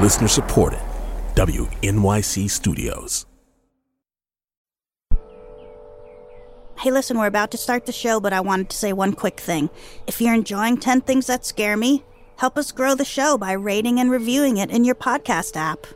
Listener supported. WNYC Studios. Hey, listen, we're about to start the show, but I wanted to say one quick thing. If you're enjoying 10 Things That Scare Me, help us grow the show by rating and reviewing it in your podcast app.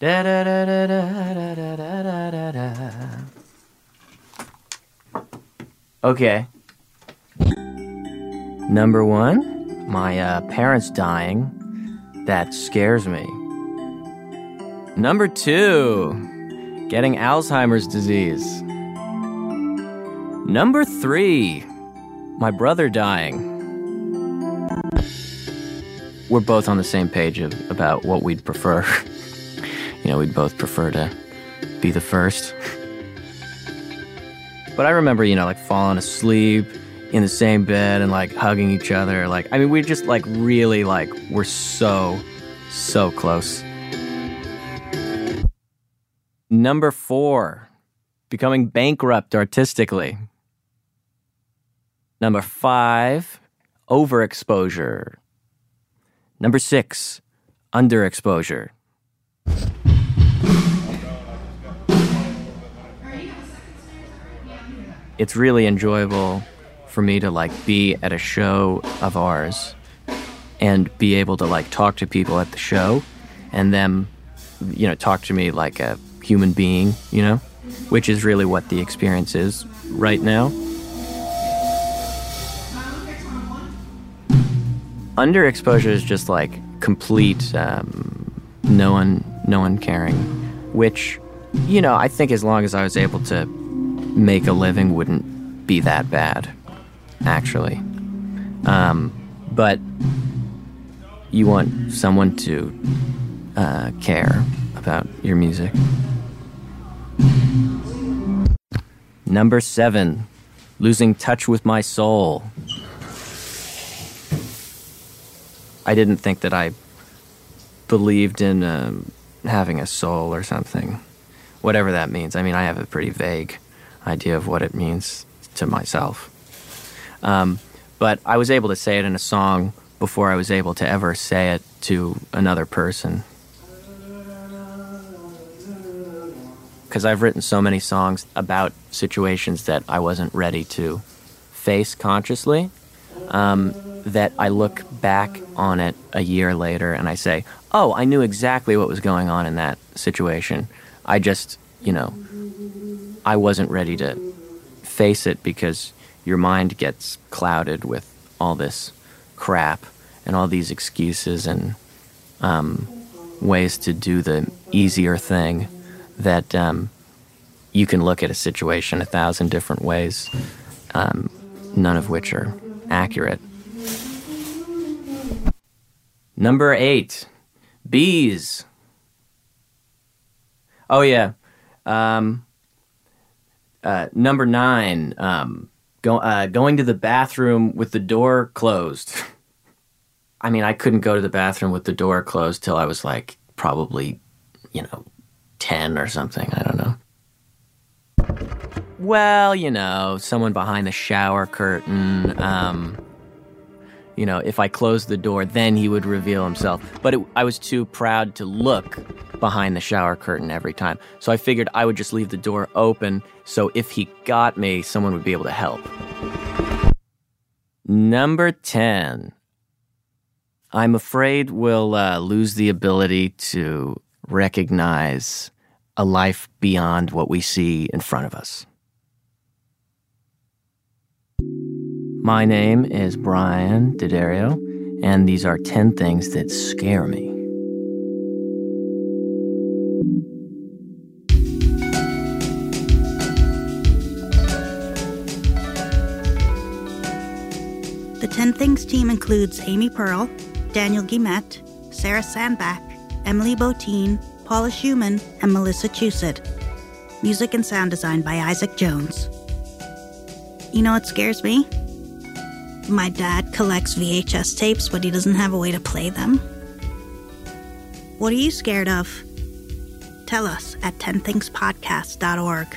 Da, da, da, da, da, da, da, da, da, da. Okay. Number one, my uh, parents dying. That scares me. Number two, getting Alzheimer's disease. Number three, my brother dying. We're both on the same page of, about what we'd prefer. Know, we'd both prefer to be the first. But I remember, you know, like falling asleep in the same bed and like hugging each other. Like, I mean, we just like really like we're so, so close. Number four, becoming bankrupt artistically. Number five, overexposure. Number six, underexposure. It's really enjoyable for me to like be at a show of ours and be able to like talk to people at the show and them you know talk to me like a human being, you know, which is really what the experience is right now. Underexposure is just like complete um, no one no one caring, which you know I think as long as I was able to make a living wouldn't be that bad, actually. Um, but you want someone to uh, care about your music. Number seven, losing touch with my soul. I didn't think that I believed in um, having a soul or something. Whatever that means. I mean, I have a pretty vague idea of what it means to myself. Um, but I was able to say it in a song before I was able to ever say it to another person. Because I've written so many songs about situations that I wasn't ready to face consciously um, that I look back on it a year later and I say, oh, I knew exactly what was going on in that situation. I just, you know, I wasn't ready to face it because your mind gets clouded with all this crap and all these excuses and um, ways to do the easier thing that um, you can look at a situation a thousand different ways, um, none of which are accurate. Number eight, bees. Oh, yeah. Um, uh, number nine, um, go, uh, going to the bathroom with the door closed. I mean, I couldn't go to the bathroom with the door closed till I was like probably, you know, 10 or something. I don't know. Well, you know, someone behind the shower curtain. Um, you know, if I closed the door, then he would reveal himself. But it, I was too proud to look behind the shower curtain every time. So I figured I would just leave the door open so if he got me, someone would be able to help. Number 10. I'm afraid we'll uh, lose the ability to recognize a life beyond what we see in front of us. My name is Brian D'Addario, and these are 10 things that scare me. The 10 Things team includes Amy Pearl, Daniel Guillemette, Sarah Sandbach, Emily Botein, Paula Szuchman, and Melissa Chusett. Music and sound design by Isaac Jones. You know what scares me? My dad collects VHS tapes, but he doesn't have a way to play them. What are you scared of? Tell us at 10thingspodcast.org.